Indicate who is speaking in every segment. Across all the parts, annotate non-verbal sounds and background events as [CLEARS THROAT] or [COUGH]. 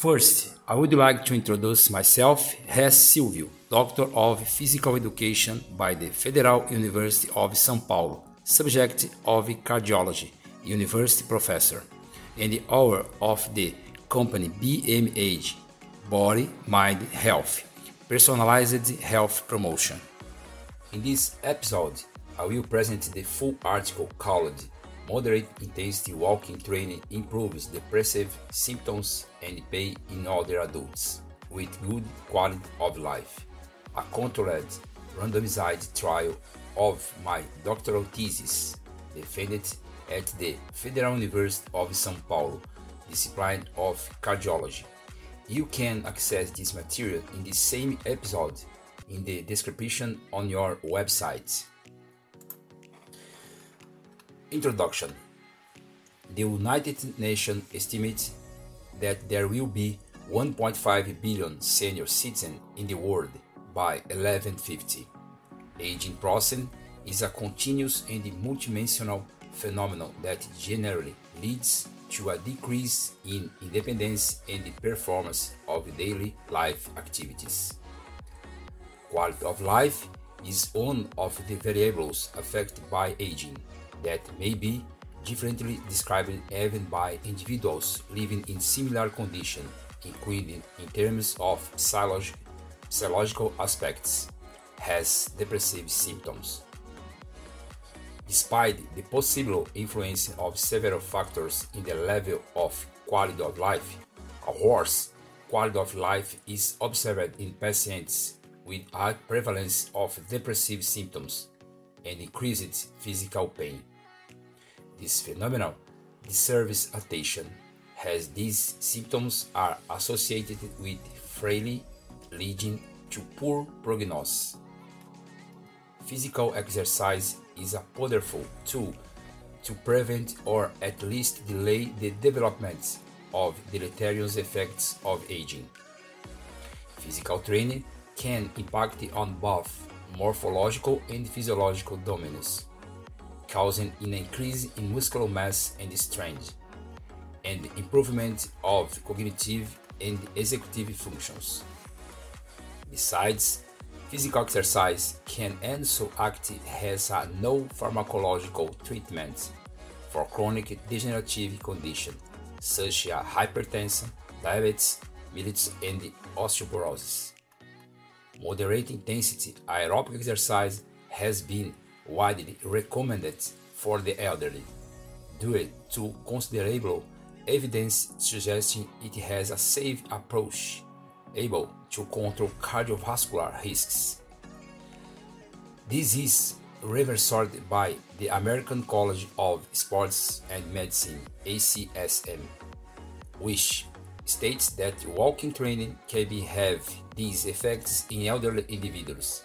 Speaker 1: First, I would like to introduce myself as Silvio, Doctor of Physical Education by the Federal University of São Paulo, subject of Cardiology, University Professor, and the owner of the company BMH, Body Mind Health, Personalized Health Promotion. In this episode, I will present the full article called Moderate Intensity Walking Training Improves Depressive Symptoms and Pain in Older Adults with Good Quality of Life a controlled, randomized trial of my doctoral thesis defended at the Federal University of São Paulo, discipline of cardiology. You can access this material in the same episode in the description on your website. Introduction The United Nations estimates that there will be 1.5 billion senior citizens in the world by 1150. Aging process is a continuous and multidimensional phenomenon that generally leads to a decrease in independence and the performance of daily life activities. Quality of life is one of the variables affected by aging that may be differently described even by individuals living in similar conditions, including in terms of psychological aspects, has depressive symptoms. Despite the possible influence of several factors in the level of quality of life, a worse quality of life is observed in patients with high prevalence of depressive symptoms and increased physical pain. This phenomenon deserves attention as these symptoms are associated with frailty leading to poor prognosis. Physical exercise is a powerful tool to prevent or at least delay the development of deleterious effects of aging. Physical training can impact on both morphological and physiological domains, causing an increase in muscular mass and strength, and improvement of cognitive and executive functions. Besides, physical exercise can also act as a no pharmacological treatment for chronic degenerative conditions such as hypertension, diabetes, mellitus, and osteoporosis. Moderate intensity aerobic exercise has been widely recommended for the elderly due to considerable evidence suggesting it has a safe approach able to control cardiovascular risks. This is reversed by the American College of Sports and Medicine ACSM, which states that walking training can be have these effects in elderly individuals,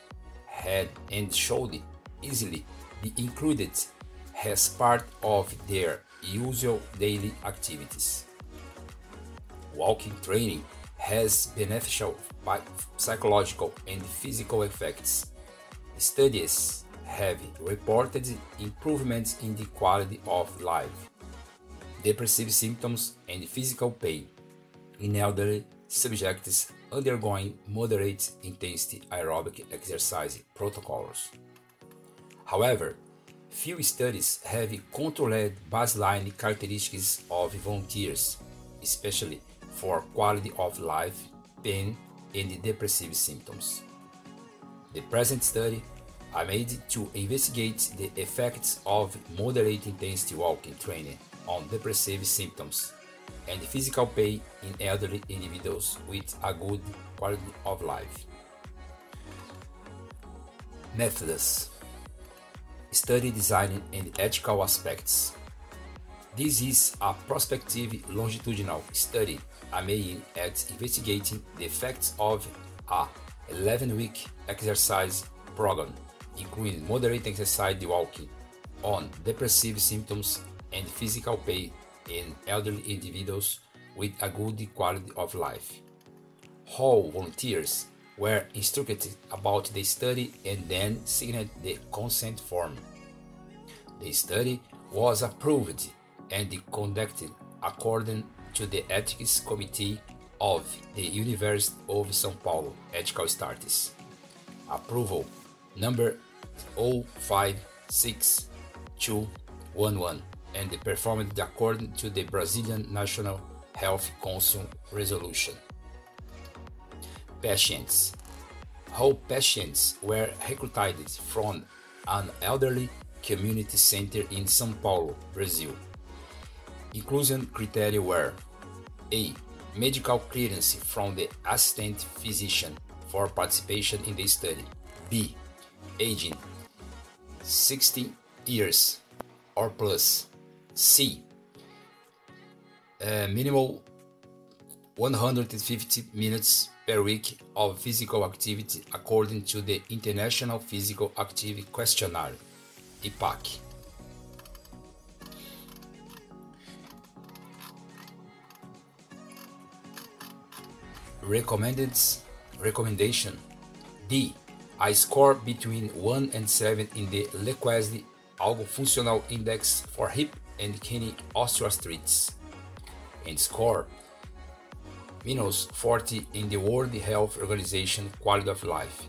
Speaker 1: Head and should easily be included as part of their usual daily activities. Walking training has beneficial psychological and physical effects. Studies have reported improvements in the quality of life, depressive symptoms, and physical pain in elderly subjects undergoing moderate intensity aerobic exercise protocols. However, few studies have controlled baseline characteristics of volunteers, especially for quality of life, pain, and depressive symptoms. The present study are made to investigate the effects of moderate intensity walking training on depressive symptoms and physical pain in elderly individuals with a good quality of life. Methods Study design and ethical aspects. This is a prospective longitudinal study aiming at investigating the effects of a 11-week exercise program, including moderate exercise walking, on depressive symptoms and physical pain in elderly individuals with a good quality of life. All volunteers were instructed about the study and then signed the consent form. The study was approved and conducted according to the Ethics Committee of the University of São Paulo Ethical Status. Approval number 056211 and performed according to the Brazilian National Health Council resolution. Patients How patients were recruited from an elderly community center in São Paulo, Brazil. Inclusion criteria were A. Medical clearance from the assistant physician for participation in the study. B. Aging 60 years or plus. C. Uh, minimal 150 minutes per week of physical activity according to the International Physical Activity Questionnaire, IPAQ. Recommended recommendation D. I score between 1 and 7 in the Lequesne Algo Funcional Index for hip and knee osteoarthritis. And score minus 40 in the World Health Organization Quality of Life,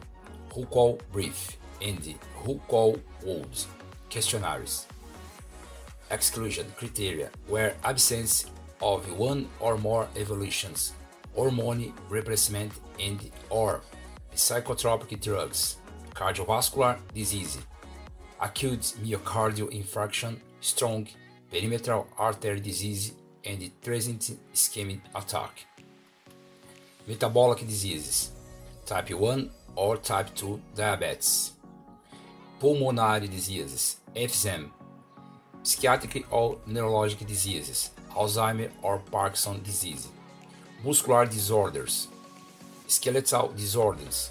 Speaker 1: WHOQOL Brief, and WHOQOL World questionnaires. Exclusion criteria were absence of one or more evolutions, hormone replacement and or psychotropic drugs, cardiovascular disease, acute myocardial infarction, strong perimetral artery disease, and transient ischemic attack metabolic diseases, type 1 or type 2 diabetes, pulmonary diseases, emphysema, psychiatric or neurologic diseases, Alzheimer or Parkinson disease, muscular disorders, skeletal disorders,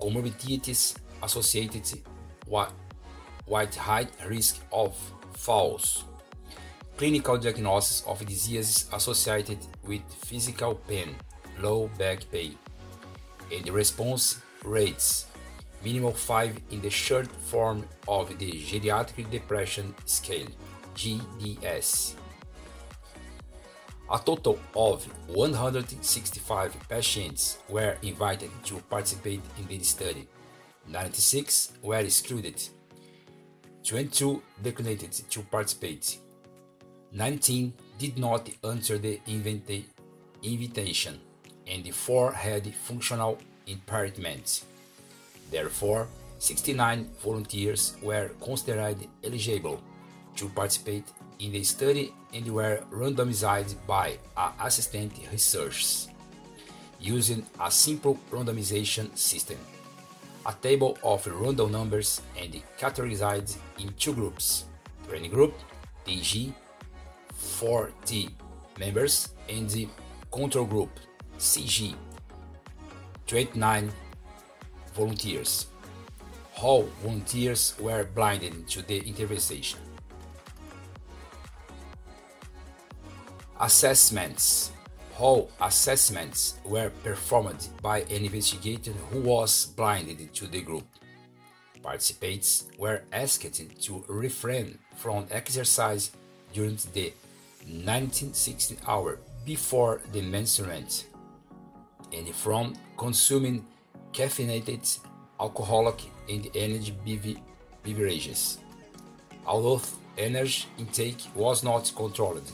Speaker 1: comorbidities associated with high risk of falls, clinical diagnosis of diseases associated with physical pain, low back pain, and response rates minimal 5 in the short form of the Geriatric Depression Scale GDS. A total of 165 patients were invited to participate in the study. 96 were excluded. 22 declined to participate. 19 did not answer the invitation and the four had functional impairments. Therefore, 69 volunteers were considered eligible to participate in the study and were randomized by an assistant researcher using a simple randomization system. A table of random numbers and categorized in two groups training group, TG, 4T members, and the control group, CG, 29 volunteers. All volunteers were blinded to the intervention. Assessments. All assessments were performed by an investigator who was blinded to the group. Participants were asked to refrain from exercise during the 1960 hour before the menstruation and from consuming caffeinated alcoholic and energy beverages. Although energy intake was not controlled,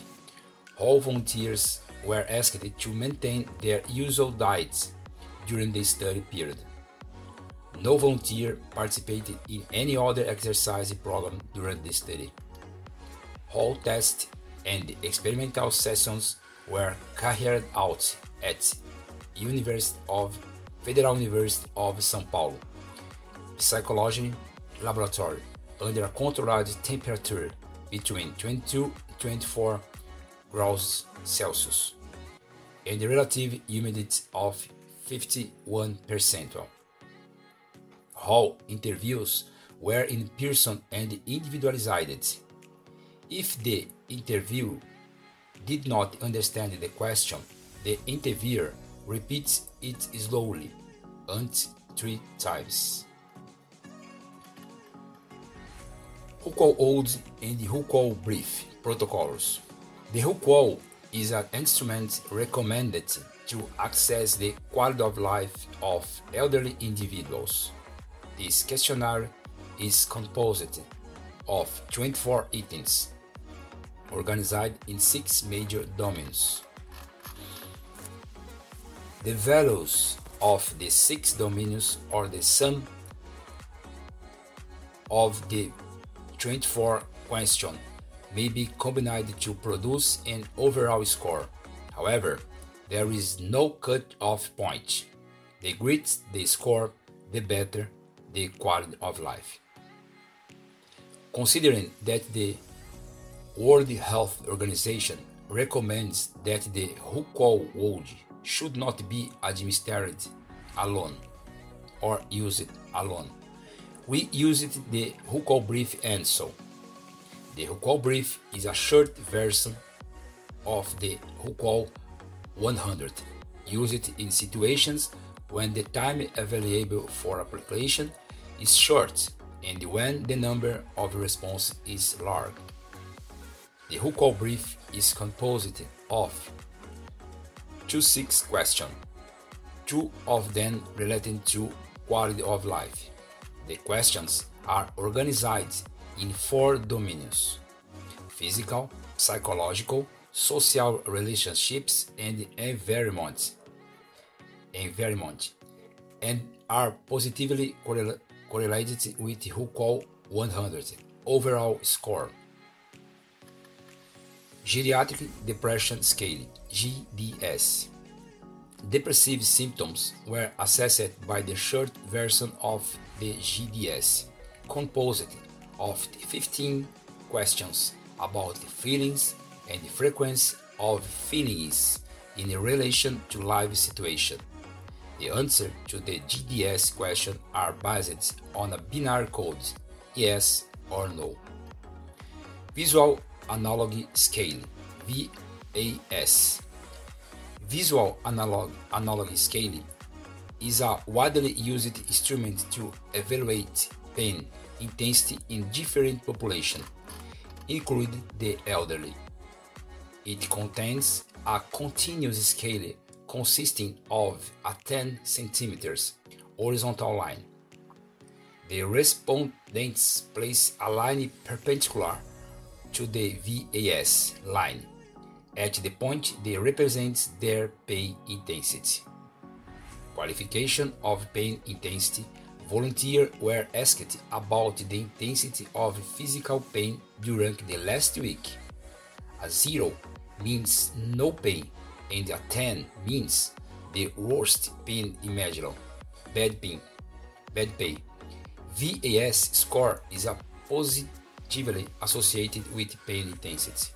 Speaker 1: all volunteers were asked to maintain their usual diets during the study period. No volunteer participated in any other exercise program during the study. All tests and experimental sessions were carried out at University of Federal University of São Paulo Psychology Laboratory under a controlled temperature between 22 and 24 graus Celsius and a relative humidity of 51%. All interviews were in person and individualized. If the interview did not understand the question, the interviewer repeats it slowly and three times. WHOQOL Old and WHOQOL Brief Protocols. The WHOQOL is an instrument recommended to assess the quality of life of elderly individuals. This questionnaire is composed of 24 items organized in six major domains. The values of the six domains are the sum of the 24 questions may be combined to produce an overall score. However, there is no cut-off point. The greater the score, the better the quality of life. Considering that the World Health Organization recommends that the WHOQOL Word should not be administered alone or used alone. We used the WHOQOL brief and so. The WHOQOL brief is a short version of the WHOQOL 100, used in situations when the time available for application is short and when the number of responses is large. The WHOQOL brief is composed of 26 questions, two of them relating to quality of life. The questions are organized in four domains physical, psychological, social relationships, and environment, environment and are positively correlated with WHOQOL 100 overall score. Geriatric Depression Scale GDS. Depressive symptoms were assessed by the short version of the GDS, composed of 15 questions about the feelings and the frequency of feelings in relation to life situation. The answer to the GDS question are based on a binary code, yes or no. Visual Analog Scale VAS. Visual Analog Analog Scale is a widely used instrument to evaluate pain intensity in different populations, including the elderly. It contains a continuous scale consisting of a 10 centimeters horizontal line. The respondents place a line perpendicular to the VAS line at the point they represent their pain intensity. Qualification of pain intensity volunteers were asked about the intensity of physical pain during the last week. A zero means no pain, and a 10 means the worst pain imaginable. Bad pain. Bad pain. VAS score is a positive associated with pain intensity.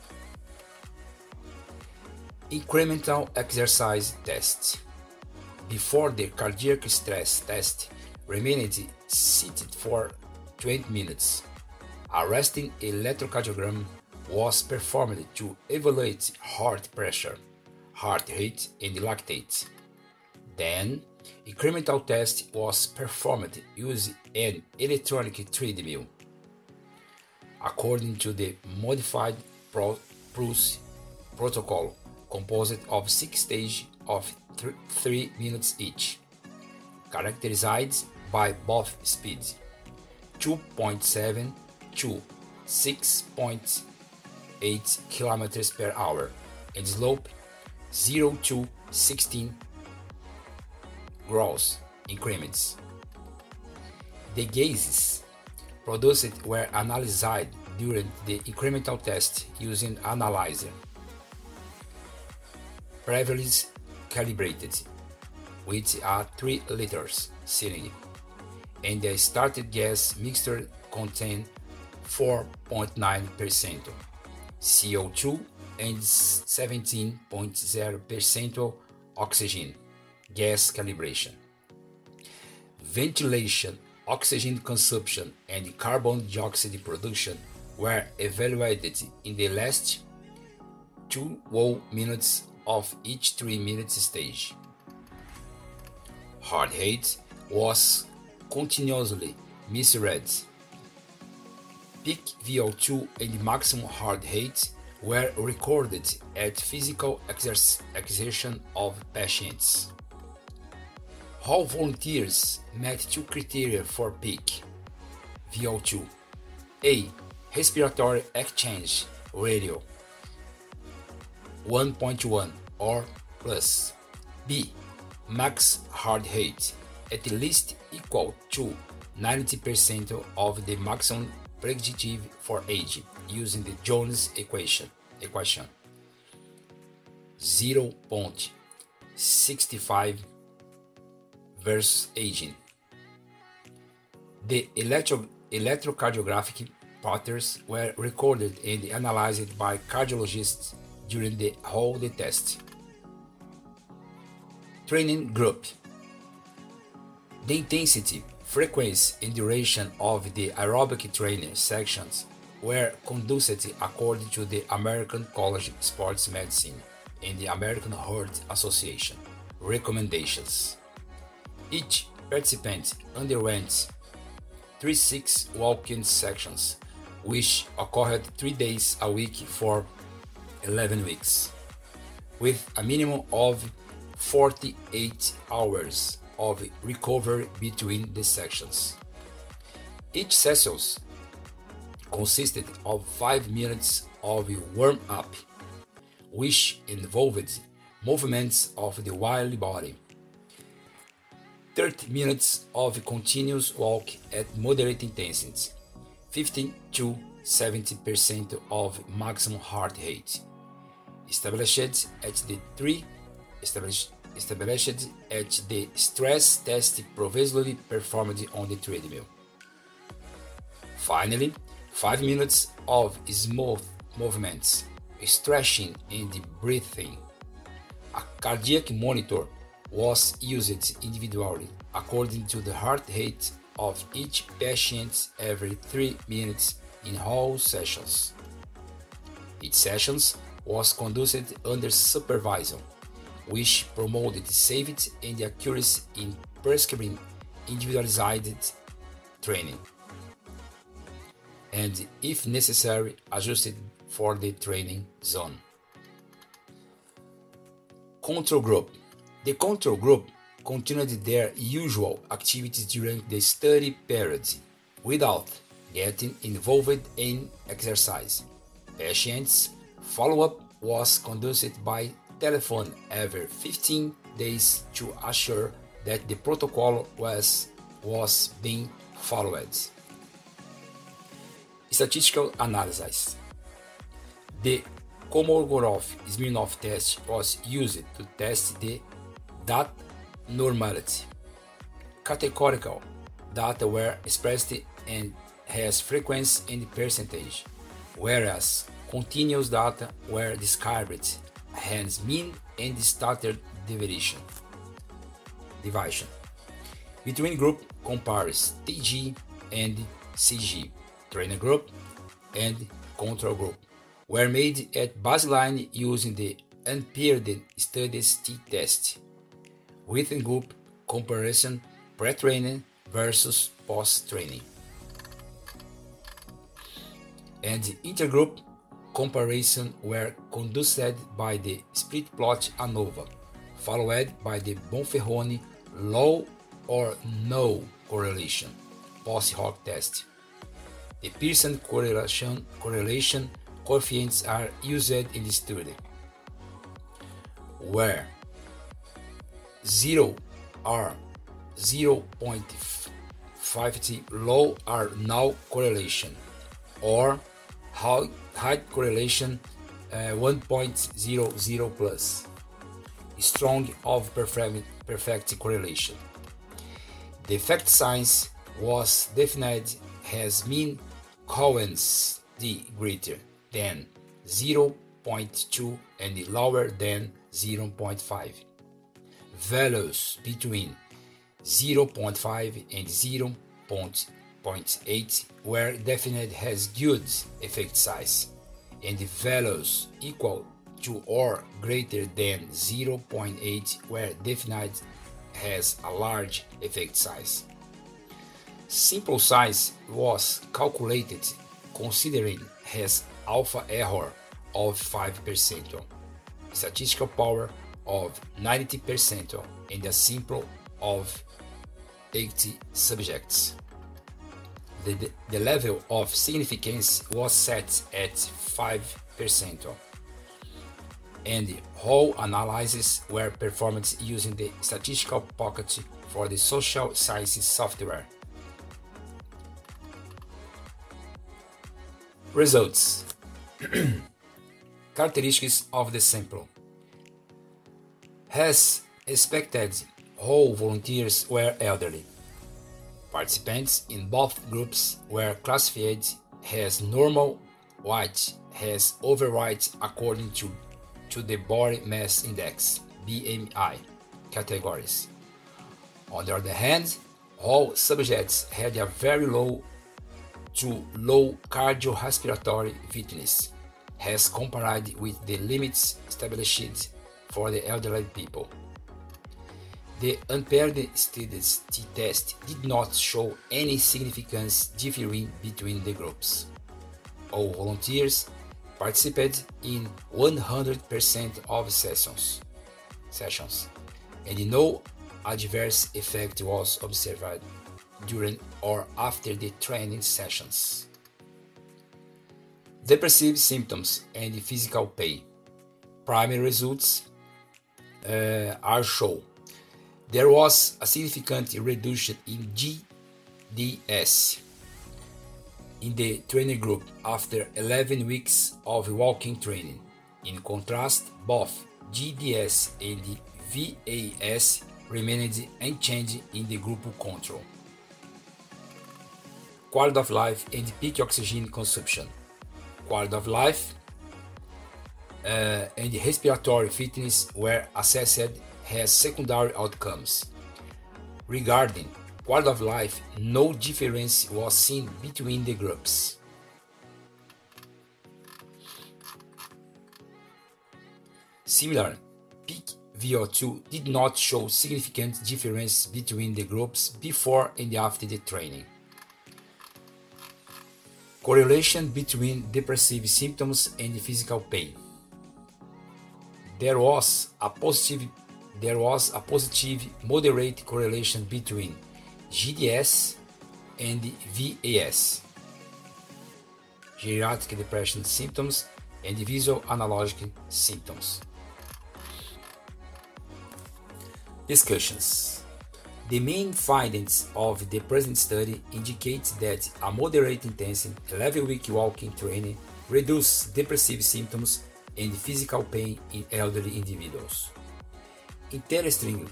Speaker 1: Incremental exercise test. Before the cardiac stress test, remained seated for 20 minutes. A resting electrocardiogram was performed to evaluate heart pressure, heart rate, and lactate. Then, incremental test was performed using an electronic treadmill according to the modified Pro- protocol composed of six stages of th- three minutes each, characterized by both speeds 2.7 to 6.8 kilometers per hour and slope 0 to 16 gross increments. The gases produced were analyzed during the incremental test using analyzer. Previously calibrated with a 3 liters cylinder and the started gas mixture contained 4.9% CO2 and 17.0% oxygen gas calibration. Ventilation oxygen consumption and carbon dioxide production were evaluated in the last two whole minutes of each three minute stage. Heart rate was continuously measured. Peak VO2 and maximum heart rate were recorded at physical exertion of patients. All volunteers met two criteria for peak VO2 A. Respiratory exchange ratio 1.1 or plus. B. Max heart rate at least equal to 90% of the maximum predictive for age using the Jones equation. equation 0.65 versus aging. The electro electrocardiographic patterns were recorded and analyzed by cardiologists during the whole the test. Training group. The intensity, frequency, and duration of the aerobic training sections were conducted according to the American College of Sports Medicine and the American Heart Association recommendations. Each participant underwent three six walk-in sections, which occurred three days a week for 11 weeks, with a minimum of 48 hours of recovery between the sections. Each sessions consisted of 5 minutes of warm up, which involved movements of the whole body 30 minutes of continuous walk at moderate intensity, 15 to 70% of maximum heart rate, established at the three established, established at the stress test previously performed on the treadmill. Finally, 5 minutes of smooth movements, stretching and breathing. A cardiac monitor was used individually according to the heart rate of each patient every 3 minutes in all sessions. Each sessions was conducted under supervision, which promoted safety and accuracy in prescribing individualized training, and if necessary, adjusted for the training zone. Control group the control group continued their usual activities during the study period without getting involved in exercise. Patients' follow-up was conducted by telephone every 15 days to assure that the protocol was, was being followed. Statistical analysis. The Kolmogorov-Smirnov test was used to test the that normality. Categorical data were expressed and has frequency and percentage, whereas continuous data were described hence mean and standard deviation. Division between group compares TG and CG, trainer group and control group, were made at baseline using the unpaired Student's t-test within group comparison pre-training versus post-training and intergroup comparison were conducted by the split plot ANOVA, followed by the Bonferroni low or no correlation post hoc test. The Pearson correlation, correlation coefficients are used in the study, where 0 are 0.50 low are null correlation. Or high, correlation uh, 1.00 plus. Strong of perfect, perfect correlation. The effect size was defined as mean Cohen's d greater than 0.2 and lower than 0.5 values between 0.5 and 0.8 were defined as good effect size, and values equal to or greater than 0.8 were defined as a large effect size. Sample size was calculated considering as alpha error of 5%, statistical power of 90%, and a sample of 80 subjects. The, the level of significance was set at 5%, and all analyses were performed using the statistical package for the social sciences software. Results [CLEARS THROAT] Characteristics of the sample As expected, all volunteers were elderly. Participants in both groups were classified as normal white as overweight according to, to the Body Mass Index BMI categories. On the other hand, all subjects had a very low to low cardiorespiratory fitness, as compared with the limits established for the elderly people. The unpaired Student's test did not show any significance differing between the groups. All volunteers participated in 100% of sessions, sessions, and no adverse effect was observed during or after the training sessions. Depressive symptoms and physical pain. Primary results uh, are shown. There was a significant reduction in GDS in the training group after 11 weeks of walking training. In contrast, both GDS and VAS remained unchanged in the group control quality of life and peak oxygen consumption. Quality of life uh, and respiratory fitness were assessed as secondary outcomes. Regarding quality of life, no difference was seen between the groups. Similar, peak VO2 did not show significant difference between the groups before and after the training. Correlation between depressive symptoms and physical pain. There was a positive there was a positive moderate correlation between GDS and VAS, geriatric depression symptoms and visual analogic symptoms. Discussions the main findings of the present study indicate that a moderate intensity 11-week walking training reduces depressive symptoms and physical pain in elderly individuals. Interestingly,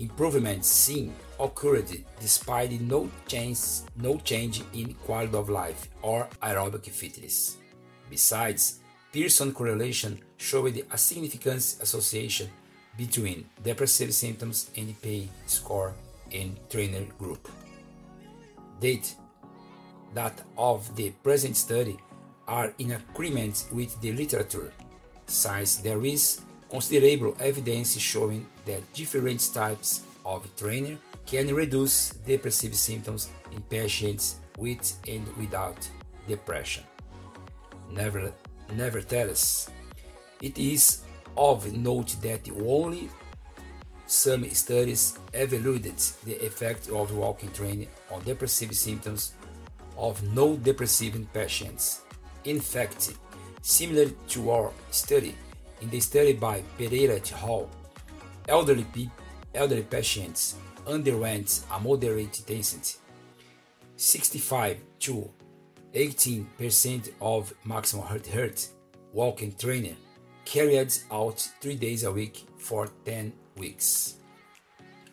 Speaker 1: improvements seen occurred despite no change, no change in quality of life or aerobic fitness. Besides, Pearson correlation showed a significant association between depressive symptoms and pain score in trainer group. Date that of the present study are in agreement with the literature, since there is considerable evidence showing that different types of training can reduce depressive symptoms in patients with and without depression. Never, nevertheless, it is of note that only some studies evaluated the effect of walking training on depressive symptoms of no depressive patients. In fact, similar to our study, in the study by Pereira et al., elderly, pe- elderly patients underwent a moderate intensity, 65 to 18% of maximum heart rate walking training carried out three days a week for 10 weeks.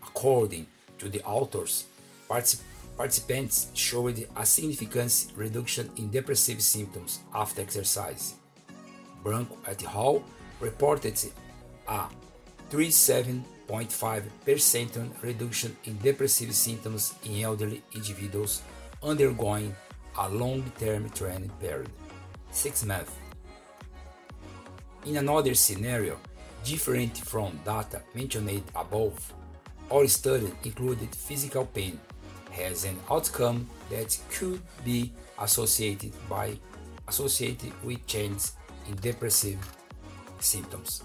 Speaker 1: According to the authors, particip- participants showed a significant reduction in depressive symptoms after exercise. Branco et al. reported a 37.5% reduction in depressive symptoms in elderly individuals undergoing a long-term training period, six months. In another scenario, Different from data mentioned above, our study included physical pain as an outcome that could be associated by associated with changes in depressive symptoms.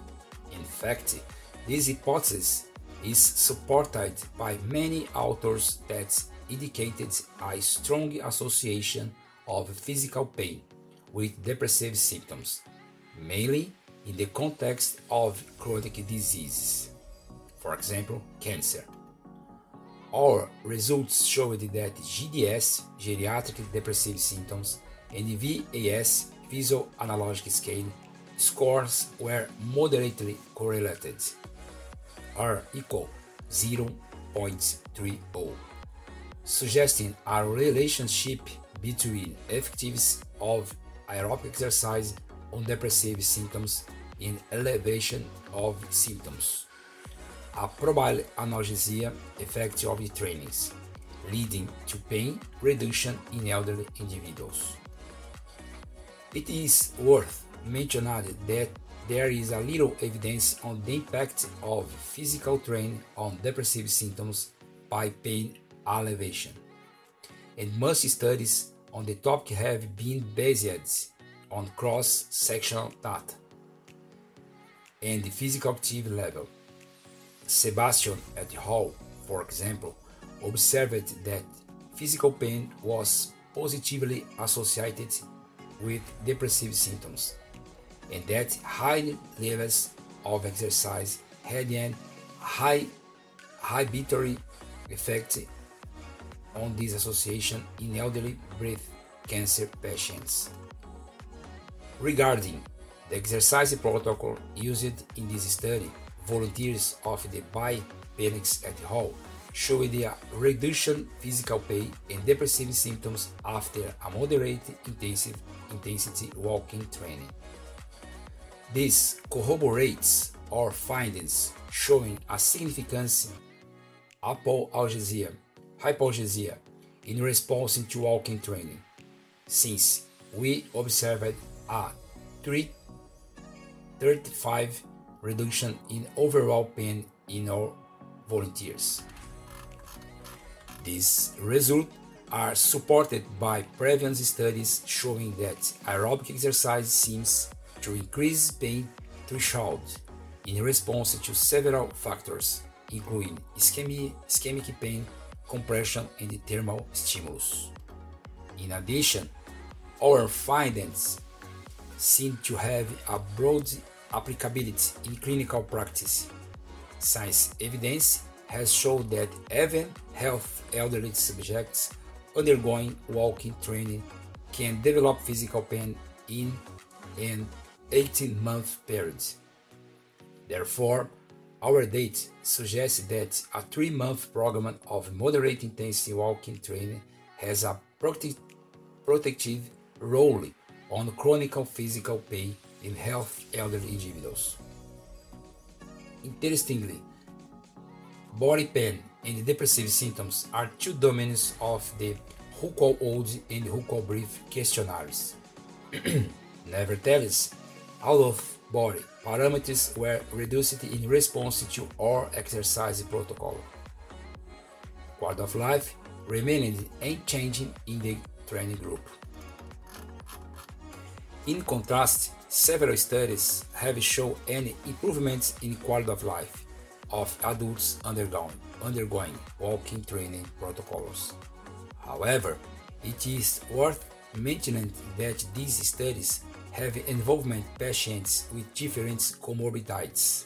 Speaker 1: In fact, this hypothesis is supported by many authors that indicated a strong association of physical pain with depressive symptoms, mainly in the context of chronic diseases, for example, cancer. Our results showed that GDS, geriatric depressive symptoms, and VAS, visual analog scale, scores were moderately correlated, R equal 0.30, suggesting a relationship between effectiveness of aerobic exercise on depressive symptoms and elevation of symptoms. A probable analgesia effect of trainings, leading to pain reduction in elderly individuals. It is worth mentioning that there is a little evidence on the impact of physical training on depressive symptoms by pain alleviation, and most studies on the topic have been based on cross-sectional data and the physical activity level. Sebastian et al., for example, observed that physical pain was positively associated with depressive symptoms, and that high levels of exercise had an high inhibitory effect on this association in elderly breast cancer patients. Regarding the exercise protocol used in this study, volunteers of the Bai-Penix et al. Showed a reduction physical pain and depressive symptoms after a moderate intensive intensity walking training. This corroborates our findings showing a significant hypoalgesia, hypoalgesia in response to walking training, since we observed a 35 reduction in overall pain in our volunteers. These results are supported by previous studies showing that aerobic exercise seems to increase pain threshold in response to several factors, including ischemic, ischemic pain, compression, and thermal stimulus. In addition, our findings seem to have a broad applicability in clinical practice. Science evidence has shown that even health elderly subjects undergoing walking training can develop physical pain in an 18 month period. Therefore, our data suggests that a three month program of moderate intensity walking training has a protective role on chronic physical pain in health elderly individuals. Interestingly, body pain and depressive symptoms are two domains of the WHOQOL-Old and WHOQOL-Brief questionnaires. [CLEARS THROAT] Nevertheless, out of body parameters were reduced in response to our exercise protocol. Quality of life remained unchanged in the training group. In contrast, several studies have shown an improvement in quality of life of adults undergoing, undergoing walking training protocols. However, it is worth mentioning that these studies have involvement patients with different comorbidities.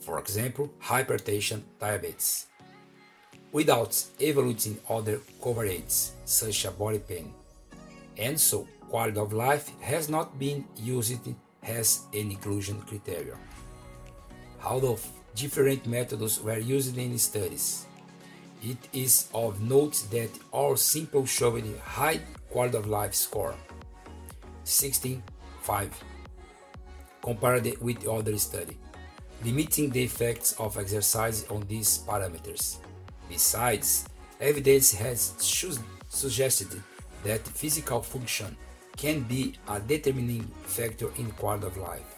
Speaker 1: For example, hypertension, diabetes, without evaluating other coverages such as body pain. And so, quality of life has not been used as an inclusion criterion. Although different methods were used in studies, it is of note that all simple showed high quality of life score 16.5 compared with other study, limiting the effects of exercise on these parameters. Besides, evidence has suggested that physical function can be a determining factor in quality of life.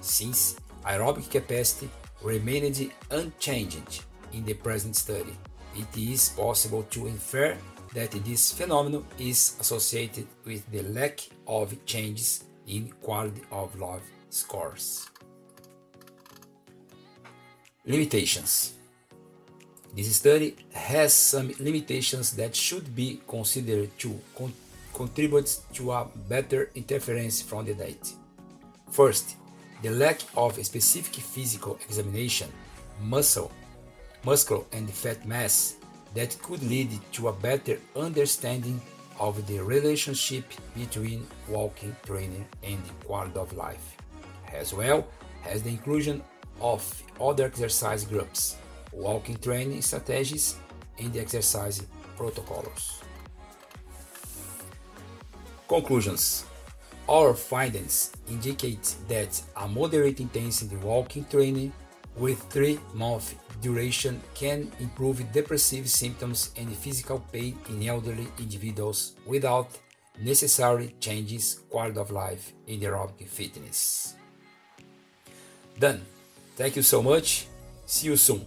Speaker 1: Since aerobic capacity remained unchanged in the present study, it is possible to infer that this phenomenon is associated with the lack of changes in quality of life scores. Limitations This study has some limitations that should be considered to con- contribute to a better interference from the data. First, the lack of a specific physical examination, muscle, muscle and fat mass that could lead to a better understanding of the relationship between walking training and the quality of life, as well as the inclusion of other exercise groups, walking training strategies, and exercise protocols. Conclusions Our findings indicate that a moderate intensity walking training with three month duration can improve depressive symptoms and physical pain in elderly individuals without necessary changes quality of life in aerobic fitness. Done. Thank you so much. See you soon.